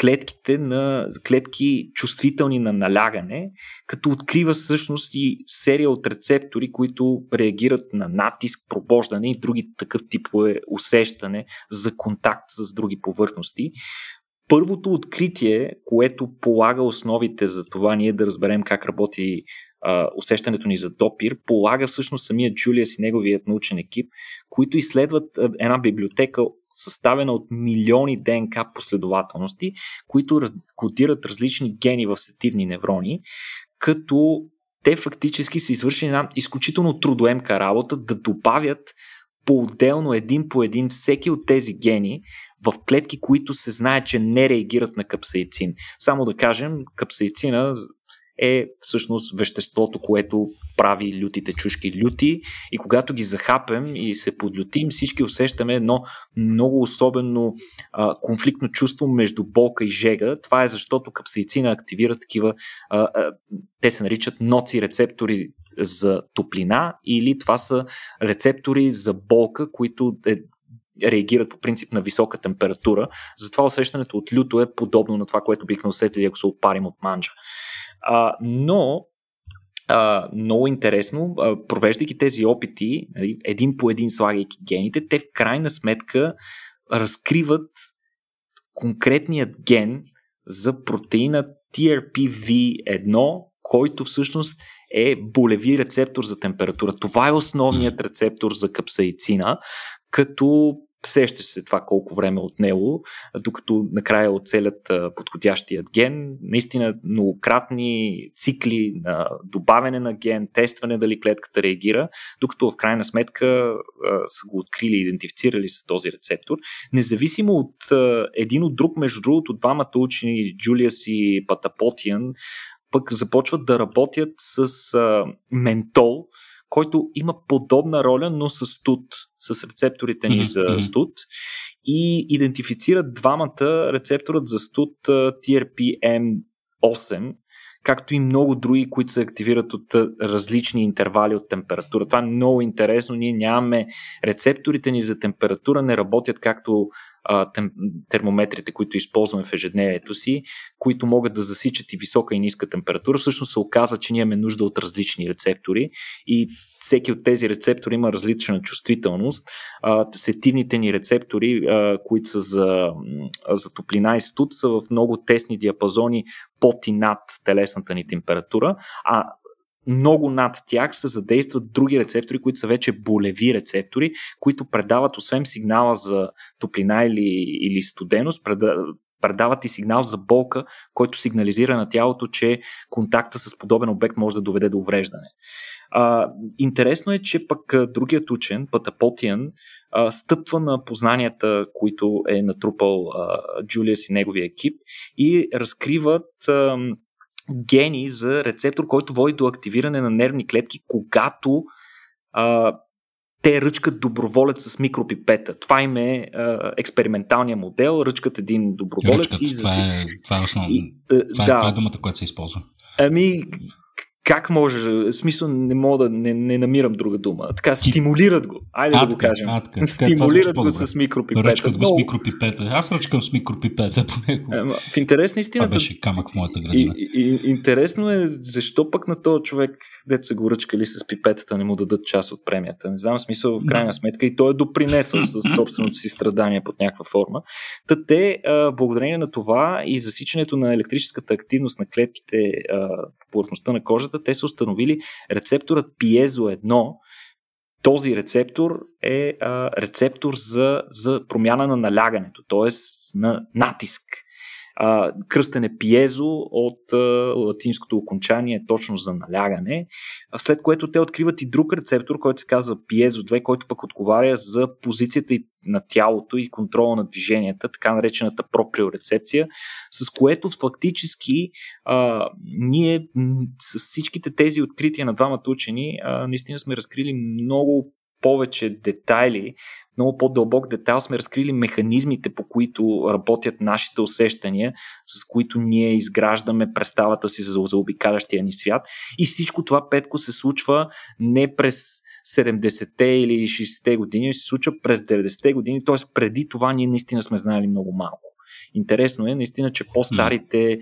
клетките на клетки чувствителни на налягане, като открива всъщност и серия от рецептори, които реагират на натиск, пробождане и други такъв типове усещане за контакт с други повърхности. Първото откритие, което полага основите за това ние да разберем как работи усещането ни за допир, полага всъщност самия Джулиас и неговият научен екип, които изследват една библиотека, съставена от милиони ДНК последователности, които кодират различни гени в сетивни неврони, като те фактически са извършили една изключително трудоемка работа да добавят по-отделно, един по един, всеки от тези гени в клетки, които се знае, че не реагират на капсаицин. Само да кажем, капсаицина е всъщност веществото, което прави лютите чушки люти и когато ги захапем и се подлютим, всички усещаме едно много особено а, конфликтно чувство между болка и жега. Това е защото капсаицина активира такива, а, а, те се наричат ноци рецептори за топлина или това са рецептори за болка, които е, реагират по принцип на висока температура. Затова усещането от люто е подобно на това, което бихме усетили, ако се опарим от манджа. А, но а, много интересно, а, провеждайки тези опити, нали, един по един слагайки гените, те в крайна сметка разкриват конкретният ген за протеина TRPV1, който всъщност е болеви рецептор за температура. Това е основният рецептор за капсаицина, като сещаш се това колко време от него, докато накрая оцелят подходящият ген. Наистина многократни цикли на добавяне на ген, тестване дали клетката реагира, докато в крайна сметка са го открили идентифицирали с този рецептор. Независимо от един от друг, между другото, двамата учени, Джулиас и Патапотиан, пък започват да работят с ментол, който има подобна роля, но с студ, с рецепторите ни mm-hmm. за студ и идентифицират двамата рецепторът за студ TRPM8, както и много други, които се активират от различни интервали от температура. Това е много интересно. Ние нямаме рецепторите ни за температура, не работят както а, тем, термометрите, които използваме в ежедневието си, които могат да засичат и висока и ниска температура. Всъщност се оказва, че ние имаме нужда от различни рецептори и всеки от тези рецептори има различна чувствителност. А, сетивните ни рецептори, а, които са за, за топлина и студ, са в много тесни диапазони под и над телесната ни температура, а много над тях се задействат други рецептори, които са вече болеви рецептори, които предават освен сигнала за топлина или, или студеност, предават и сигнал за болка, който сигнализира на тялото, че контакта с подобен обект може да доведе до увреждане. А, интересно е, че пък другият учен, Патапотиан, стъпва на познанията, които е натрупал а, Джулиас и неговия екип и разкриват а, гени за рецептор, който води до активиране на нервни клетки, когато а, те ръчкат доброволец с микропипета. Това им е а, експерименталният модел. Ръчкат един доброволец ръчкат, и... Това е, това е основно. И, това, е, да. това е думата, която се използва. Ами, как може, в смисъл не мога да не, не намирам друга дума. Така, стимулират го. Айде адка, да го кажем. Адка. Стимулират го с микропипета. Ръчкат го с микропипета. Аз ръчкам с микропипета. В интерес на истината. Това беше камък в моята градина. И, и, интересно е защо пък на този човек, деца го ръчкали с пипетата, не му дадат част от премията. Не знам смисъл в крайна сметка и той е допринесъл с собственото си страдание под някаква форма. Та те, благодарение на това и засичането на електрическата активност на клетките по повърхността на кожата, хората, те са установили рецепторът Пиезо 1. Този рецептор е а, рецептор за, за промяна на налягането, т.е. на натиск а, кръстен е пиезо от а, латинското окончание точно за налягане, след което те откриват и друг рецептор, който се казва пиезо 2, който пък отговаря за позицията на тялото и контрола на движенията, така наречената проприорецепция, с което фактически а, ние с всичките тези открития на двамата учени а, наистина сме разкрили много повече детайли, много по-дълбок детайл сме разкрили механизмите, по които работят нашите усещания, с които ние изграждаме представата си за заобикалящия ни свят. И всичко това, Петко, се случва не през 70-те или 60-те години, се случва през 90-те години, т.е. преди това ние наистина сме знаели много малко. Интересно е наистина, че по-старите,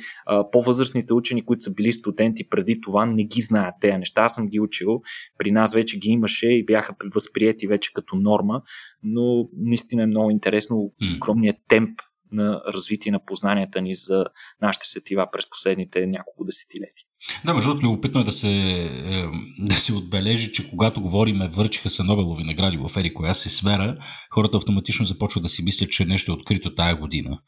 по-възрастните учени, които са били студенти преди това, не ги знаят тези неща. Аз съм ги учил, при нас вече ги имаше и бяха възприяти вече като норма, но наистина е много интересно огромният темп на развитие на познанията ни за нашите сетива през последните няколко десетилетия. Да, между другото, любопитно е да се, е, да се отбележи, че когато говориме върчиха се Нобелови награди в Ери коя си сфера, хората автоматично започват да си мислят, че нещо е открито тая година.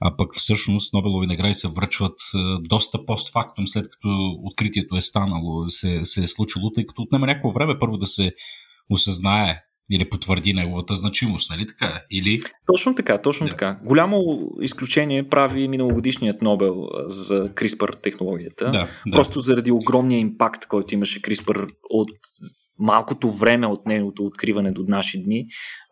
А пък всъщност Нобелови награди се връчват е, доста постфактум, след като откритието е станало, се, се е случило, тъй като отнема някакво време първо да се осъзнае или потвърди неговата значимост, нали така? Или... Точно така, точно да. така. Голямо изключение прави миналогодишният Нобел за CRISPR технологията. Да, да. Просто заради огромния импакт, който имаше CRISPR от малкото време от нейното откриване до наши дни,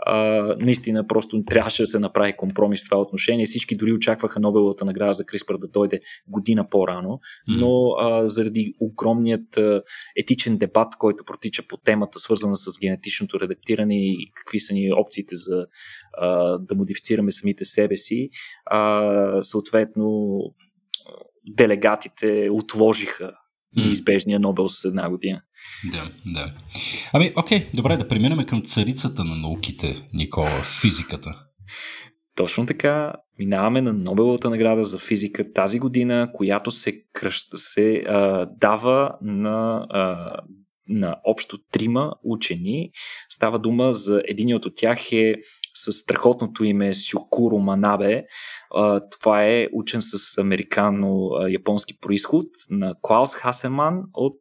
а, наистина просто трябваше да се направи компромис в това отношение. Всички дори очакваха Нобеловата награда за Криспър да дойде година по-рано, но а, заради огромният а, етичен дебат, който протича по темата, свързана с генетичното редактиране и какви са ни опциите за а, да модифицираме самите себе си, а, съответно делегатите отложиха неизбежния Нобел с една година. Да, да. Ами, окей, добре, да преминем към царицата на науките, Никола, физиката. Точно така, минаваме на Нобеловата награда за физика тази година, която се, кръщ, се а, дава на, а, на общо трима учени. Става дума за един от тях е с страхотното име Сюкуро Манабе. Това е учен с американо-японски происход на Клаус Хасеман от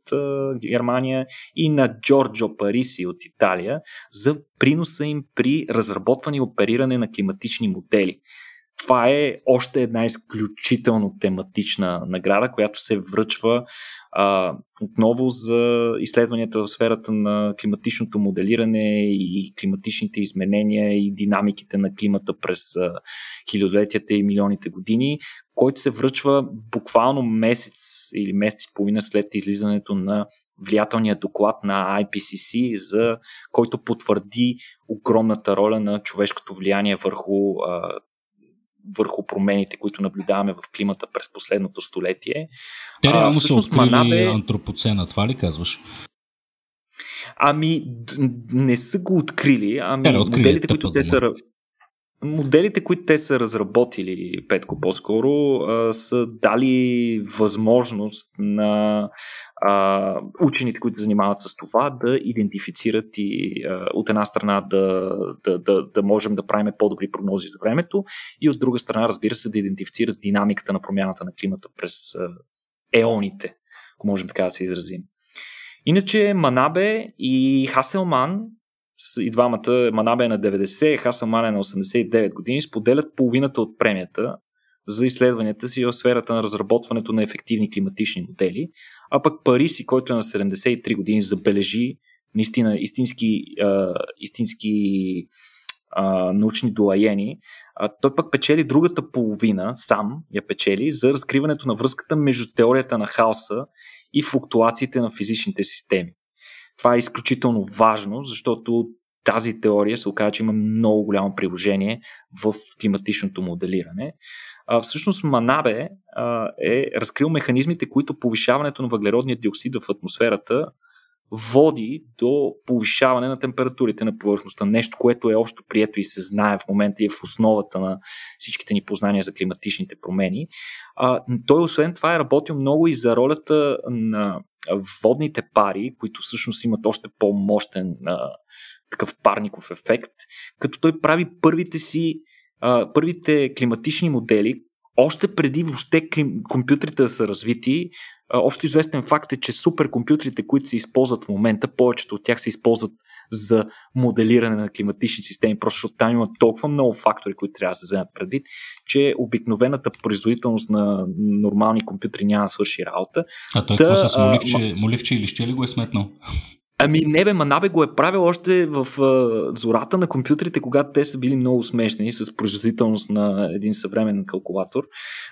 Германия и на Джорджо Париси от Италия за приноса им при разработване и опериране на климатични модели това е още една изключително тематична награда, която се връчва а, отново за изследванията в сферата на климатичното моделиране и климатичните изменения и динамиките на климата през а, хилядолетията и милионите години, който се връчва буквално месец или месец и половина след излизането на влиятелния доклад на IPCC, за който потвърди огромната роля на човешкото влияние върху а, върху промените, които наблюдаваме в климата през последното столетие. Те реално са открили Манабе... антропоцена, това ли казваш? Ами, не са го открили, ами те, открили моделите, които те са Моделите, които те са разработили, Петко по-скоро, са дали възможност на а, учените, които се занимават с това, да идентифицират и а, от една страна да, да, да, да можем да правим по-добри прогнози за времето и от друга страна, разбира се, да идентифицират динамиката на промяната на климата през а, еоните, ако можем така да се изразим. Иначе Манабе и Хаселман и двамата, Манабе е на 90, Хасаман е на 89 години, споделят половината от премията за изследванията си в сферата на разработването на ефективни климатични модели, а пък Париси, който е на 73 години, забележи наистина истински, а, истински а, научни дуаени, а, той пък печели другата половина, сам я печели, за разкриването на връзката между теорията на хаоса и флуктуациите на физичните системи. Това е изключително важно, защото тази теория се оказа, че има много голямо приложение в климатичното моделиране. А, всъщност Манабе а, е разкрил механизмите, които повишаването на въглеродния диоксид в атмосферата води до повишаване на температурите на повърхността. Нещо, което е общо прието и се знае в момента и е в основата на всичките ни познания за климатичните промени. А, той освен това е работил много и за ролята на водните пари, които всъщност имат още по-мощен а, такъв парников ефект, като той прави първите си а, първите климатични модели, още преди въобще компютрите да са развити, Общо известен факт е, че суперкомпютрите, които се използват в момента, повечето от тях се използват за моделиране на климатични системи, просто защото там има толкова много фактори, които трябва да се вземат предвид, че обикновената производителност на нормални компютри няма да свърши работа. А той какво с моливче, а, моливче или ще ли го е сметнал? Ами не бе, Манабе го е правил още в а, зората на компютрите, когато те са били много смешни с производителност на един съвременен калкулатор.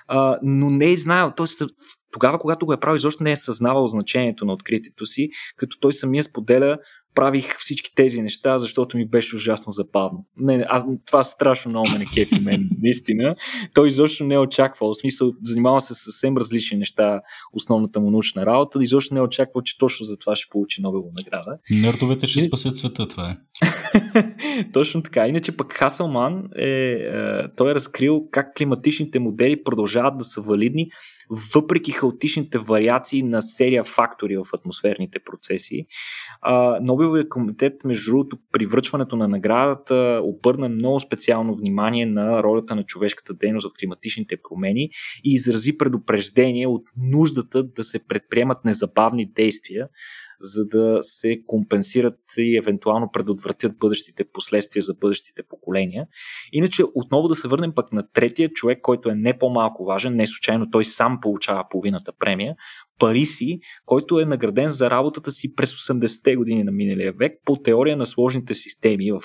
А, но не е знаел, т.е. тогава, когато го е правил, изобщо не е съзнавал значението на откритието си, като той самия споделя правих всички тези неща, защото ми беше ужасно забавно. Не, аз, това страшно много ме не кефи мен, наистина. Той изобщо не е очаквал. В смисъл, занимава се с съвсем различни неща, основната му научна работа, изобщо не е очаквал, че точно за това ще получи Нобелова награда. Нърдовете ще и... спасят света, това е. точно така. Иначе пък Хаселман е, е, той е разкрил как климатичните модели продължават да са валидни въпреки хаотичните вариации на серия фактори в атмосферните процеси. Нобеловия комитет, между другото, при връчването на наградата обърна много специално внимание на ролята на човешката дейност в климатичните промени и изрази предупреждение от нуждата да се предприемат незабавни действия, за да се компенсират и евентуално предотвратят бъдещите последствия за бъдещите поколения. Иначе отново да се върнем пък на третия човек, който е не по-малко важен, не случайно той сам получава половината премия, Париси, който е награден за работата си през 80-те години на миналия век по теория на сложните системи в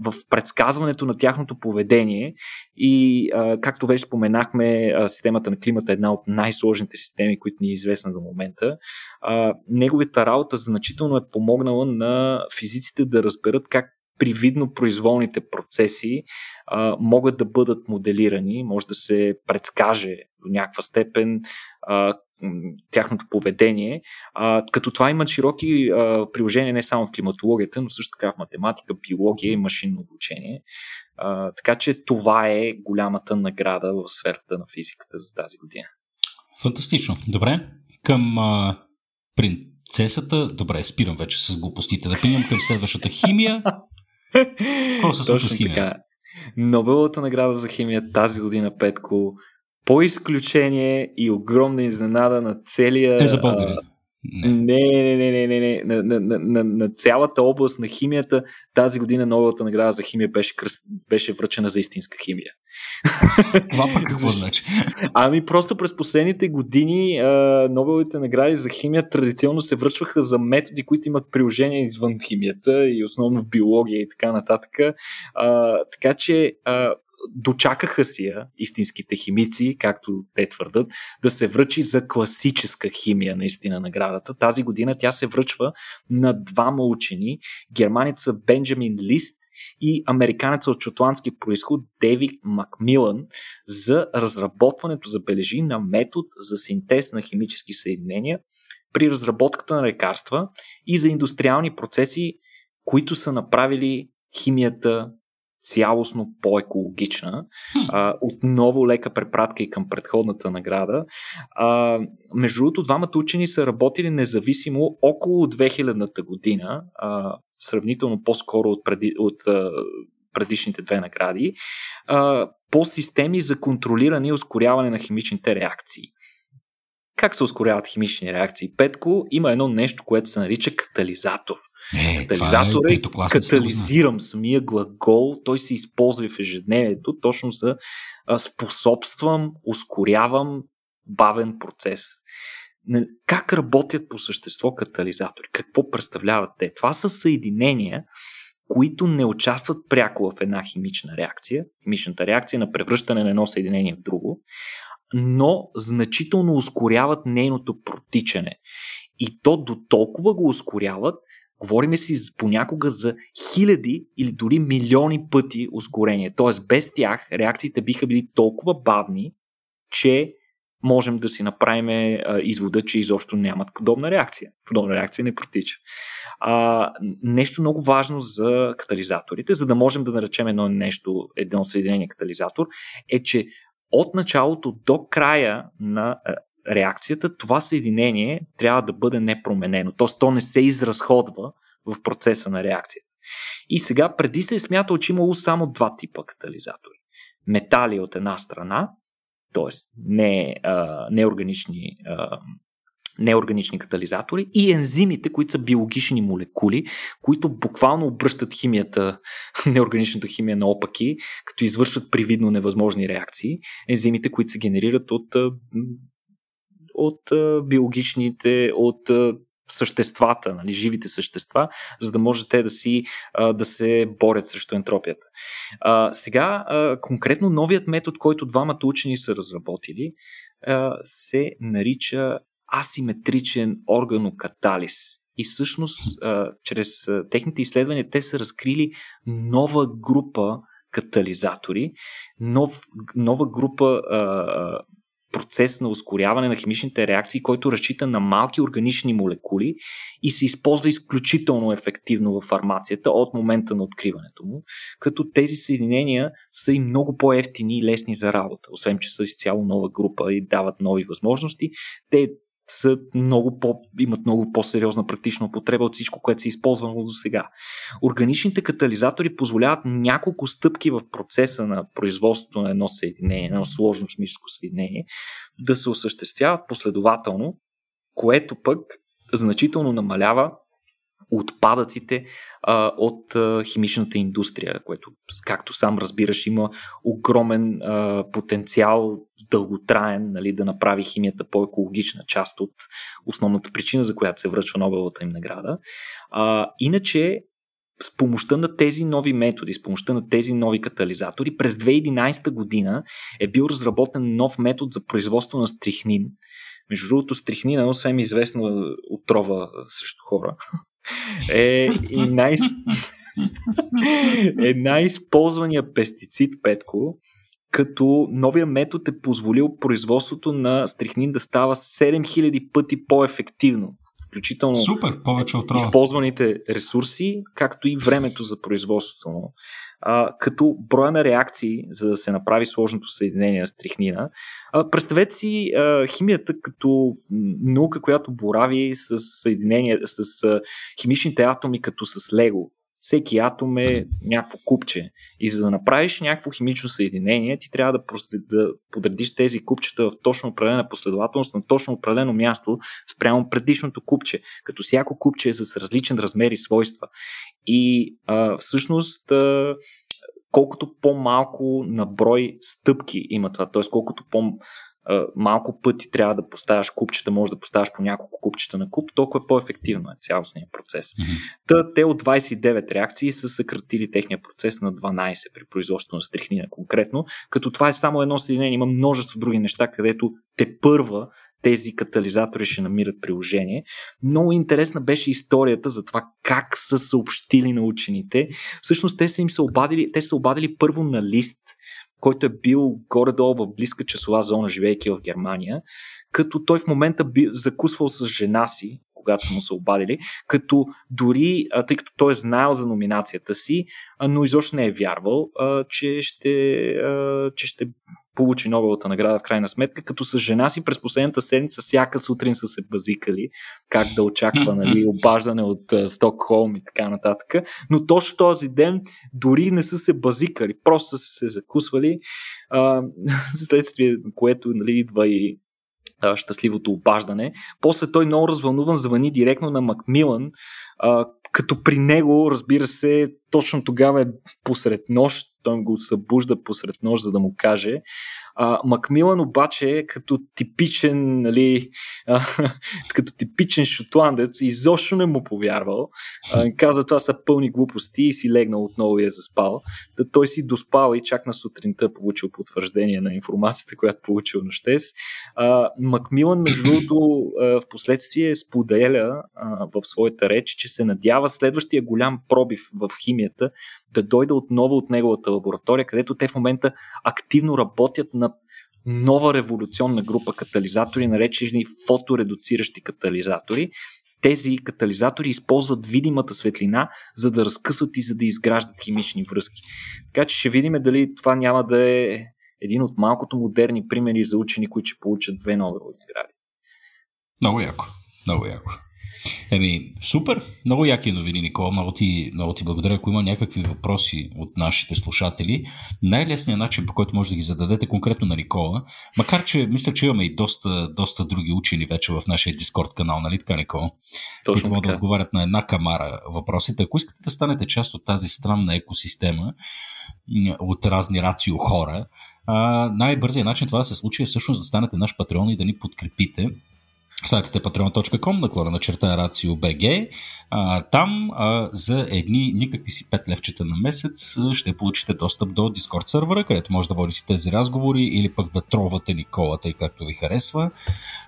в предсказването на тяхното поведение и, както вече споменахме, системата на климата е една от най-сложните системи, които ни е известна до момента. Неговата работа значително е помогнала на физиците да разберат как привидно произволните процеси а, могат да бъдат моделирани, може да се предскаже до някаква степен а, тяхното поведение. А, като това имат широки а, приложения не само в климатологията, но също така в математика, биология и машинно обучение. А, така че това е голямата награда в сферата на физиката за тази година. Фантастично. Добре. Към а, принцесата. Добре, спирам вече с глупостите. Да преминем към следващата химия. Какво се случва с химия? Така. Нобеловата награда за химия тази година, Петко, по изключение и огромна изненада на целия. Е за българи. Не, не, не, не, не, не. На, на, на, на, на цялата област на химията тази година новата награда за химия беше, кръст, беше връчена за истинска химия. Това пък какво значи? Ами просто през последните години а, Нобеловите награди за химия традиционно се връчваха за методи, които имат приложение извън химията и основно в биология и така нататък. А, така че а, дочакаха си я истинските химици, както те твърдат, да се връчи за класическа химия наистина наградата. Тази година тя се връчва на двама учени, германица Бенджамин Лист и американеца от шотландски происход Дейвид Макмилан за разработването, забележи, на метод за синтез на химически съединения при разработката на лекарства и за индустриални процеси, които са направили химията цялостно по-екологична. А, отново лека препратка и към предходната награда. А, между другото, двамата учени са работили независимо около 2000-та година, а, сравнително по-скоро от, преди, от а, предишните две награди, а, по системи за контролиране и ускоряване на химичните реакции. Как се ускоряват химични реакции? Петко има едно нещо, което се нарича катализатор – е, е, е катализирам самия глагол, той се използва в ежедневието, точно за способствам, ускорявам бавен процес. Как работят по същество катализатори? Какво представляват те? Това са съединения, които не участват пряко в една химична реакция, химичната реакция на превръщане на едно съединение в друго, но значително ускоряват нейното протичане. И то до толкова го ускоряват, Говориме си понякога за хиляди или дори милиони пъти ускорение. Тоест без тях реакциите биха били толкова бавни, че можем да си направим а, извода, че изобщо нямат подобна реакция. Подобна реакция не протича. А, нещо много важно за катализаторите, за да можем да наречем едно нещо, едно съединение катализатор, е, че от началото до края на реакцията, това съединение трябва да бъде непроменено. Т.е. то не се изразходва в процеса на реакцията. И сега преди се е смятало, че имало само два типа катализатори. Метали от една страна, т.е. Не, а, неорганични, а, неорганични катализатори и ензимите, които са биологични молекули, които буквално обръщат химията, неорганичната химия на опаки, като извършват привидно невъзможни реакции. Ензимите, които се генерират от от биологичните, от съществата, нали, живите същества, за да може те да, си, да се борят срещу ентропията. Сега, конкретно новият метод, който двамата учени са разработили, се нарича асиметричен органокатализ. И всъщност, чрез техните изследвания, те са разкрили нова група катализатори, нов, нова група а, процес на ускоряване на химичните реакции, който разчита на малки органични молекули и се използва изключително ефективно в фармацията от момента на откриването му, като тези съединения са и много по-ефтини и лесни за работа. Освен, че са изцяло нова група и дават нови възможности, те са много по, имат много по-сериозна практична употреба от всичко, което се е използвало до сега. Органичните катализатори позволяват няколко стъпки в процеса на производството на едно съединение, едно сложно химическо съединение, да се осъществяват последователно, което пък значително намалява отпадъците а, от а, химичната индустрия, което, както сам разбираш, има огромен а, потенциал дълготраен нали, да направи химията по-екологична, част от основната причина, за която се връчва Нобеловата им награда. А, иначе, с помощта на тези нови методи, с помощта на тези нови катализатори, през 2011 година е бил разработен нов метод за производство на стрихнин. Между другото, стрихнина, освен известна отрова срещу хора, е и най- е най-използвания пестицид, Петко, като новия метод е позволил производството на стрихнин да става 7000 пъти по-ефективно включително Супер, повече от използваните ресурси, както и времето за производството му. А, като броя на реакции, за да се направи сложното съединение на стрихнина. А, представете си а, химията като наука, която борави с съединение, с а, химичните атоми като с лего всеки атом е някакво купче. И за да направиш някакво химично съединение, ти трябва да, прослед, да подредиш тези купчета в точно определена последователност на точно определено място спрямо предишното купче, като всяко купче е с различен размер и свойства. И а, всъщност а, колкото по-малко на брой стъпки има това, т.е. колкото по- малко пъти трябва да поставяш купчета, може да поставяш по няколко купчета на куп, толкова по-ефективно е цялостният процес. Mm-hmm. Та, те от 29 реакции са съкратили техния процес на 12 при производството на стрихнина конкретно, като това е само едно съединение. Има множество други неща, където те първа тези катализатори ще намират приложение. Много интересна беше историята за това как са съобщили на учените. Всъщност те са им се обадили, те са обадили първо на лист който е бил горе-долу в близка часова зона, живейки в Германия, като той в момента би закусвал с жена си, когато са му се обадили, като дори, тъй като той е знаел за номинацията си, но изобщо не е вярвал, че ще, че ще получи Нобелата награда в крайна сметка, като с жена си през последната седмица всяка сутрин са се базикали как да очаква нали, обаждане от uh, Стокхолм и така нататък. Но точно този ден дори не са се базикали, просто са се закусвали, uh, следствие което нали, идва и щастливото обаждане. После той много развълнуван звъни директно на Макмилан, а, като при него, разбира се, точно тогава е посред нощ, той го събужда посред нощ, за да му каже. А, Макмилан обаче като типичен, нали, а, като типичен шотландец, изобщо не му повярвал. А, каза това са пълни глупости и си легнал отново и е заспал. Да той си доспал и чак на сутринта получил потвърждение на информацията, която получил на Щес. А, Макмилан, между другото, в последствие споделя а, в своята реч, че се надява следващия голям пробив в химията да дойде отново от неговата лаборатория, където те в момента активно работят над нова революционна група катализатори, наречени фоторедуциращи катализатори. Тези катализатори използват видимата светлина, за да разкъсват и за да изграждат химични връзки. Така че ще видим дали това няма да е един от малкото модерни примери за учени, които ще получат две Нобелови награди. Много яко. Много яко. Еми, супер! Много яки новини, Никола. Много ти, много ти благодаря. Ако има някакви въпроси от нашите слушатели, най-лесният начин, по който може да ги зададете конкретно на Никола, макар че мисля, че имаме и доста, доста други учени вече в нашия Дискорд канал, нали така, Никола? Точно които могат да отговарят на една камара въпросите. Ако искате да станете част от тази странна екосистема, от разни рацио хора, най-бързият начин това да се случи е всъщност да станете наш патреон и да ни подкрепите сайтът е patreon.com, наклона на черта RACIO.BG. А, там а, за едни никакви си 5 левчета на месец ще получите достъп до Discord сервера, където може да водите тези разговори или пък да тровате Никола, тъй както ви харесва.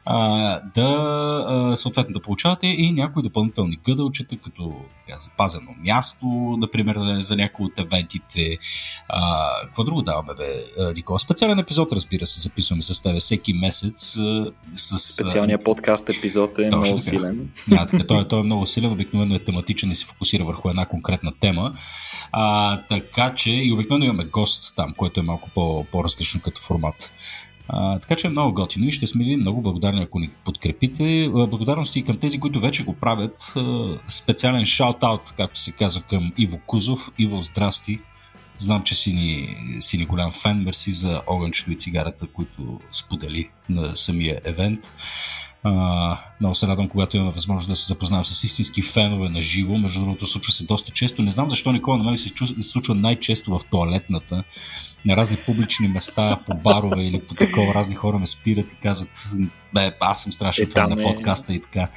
А, да а, съответно да получавате и някои допълнителни гъдълчета, като я, запазено място, например, за някои от евентите. А, какво друго даваме, бе, Никола? Специален епизод, разбира се, записваме с тебе всеки месец. С, Специалният подкаст епизод е много така. силен. Да, така, той, той е много силен, обикновено е тематичен и се фокусира върху една конкретна тема. А, така че и обикновено имаме гост там, което е малко по, по-различно като формат. А, така че е много готино и ще сме ви много благодарни, ако ни подкрепите. Благодарности и към тези, които вече го правят. Специален шаут-аут, както се казва, към Иво Кузов. Иво, здрасти! Знам, че си ни, си ни голям фен. Мерси за огънчето и цигарата, които сподели на самия евент. Uh, много се радвам, когато имаме възможност да се запознавам с истински фенове на живо. Между другото, случва се доста често. Не знам защо Никола на мен се случва най-често в туалетната, на разни публични места, по барове или по такова. Разни хора ме спират и казват, бе, аз съм страшен е, фен на е- подкаста и така.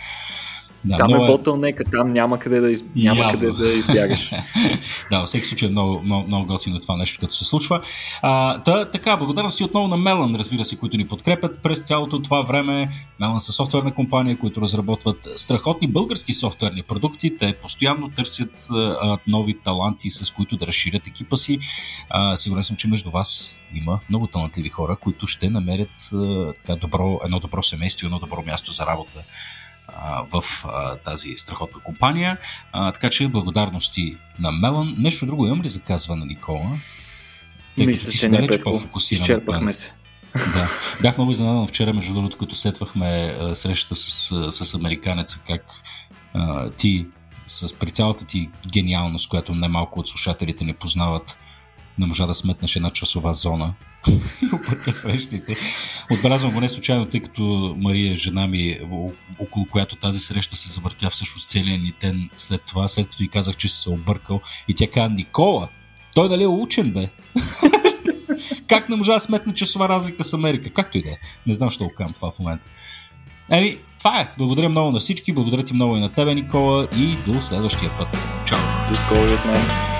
Да, там е ботълнека, там няма къде да, из... няма къде да избягаш. да, във всеки случай е много, много, много готино това нещо, като се случва. А, та, така, благодарности отново на Мелан, разбира се, които ни подкрепят през цялото това време. Мелан са софтуерна компания, които разработват страхотни български софтуерни продукти. Те постоянно търсят а, нови таланти, с които да разширят екипа си. А, сигурен съм, че между вас има много талантливи хора, които ще намерят а, така, добро, едно добро семейство, едно добро място за работа в тази страхотна компания. Така че благодарности на Мелан. Нещо друго имам ли за казване, Никола? Тъй Мисля, че не е Изчерпахме се. Да. Бях много изненадан вчера, между другото, като сетвахме срещата с, с американеца, как а, ти с, при цялата ти гениалност, която немалко от слушателите не познават, не можа да сметнеш една часова зона пътя срещите. Отбелязвам го не случайно, тъй като Мария, жена ми, около която тази среща се завъртя всъщност целият ни ден след това, след като и казах, че се объркал и тя каза, Никола, той дали е учен, бе? как не можа да сметне часова разлика с Америка? Както и да е. Не знам, що го казвам това в момента. Еми, това е. Благодаря много на всички, благодаря ти много и на тебе, Никола, и до следващия път. Чао! До скоро от мен.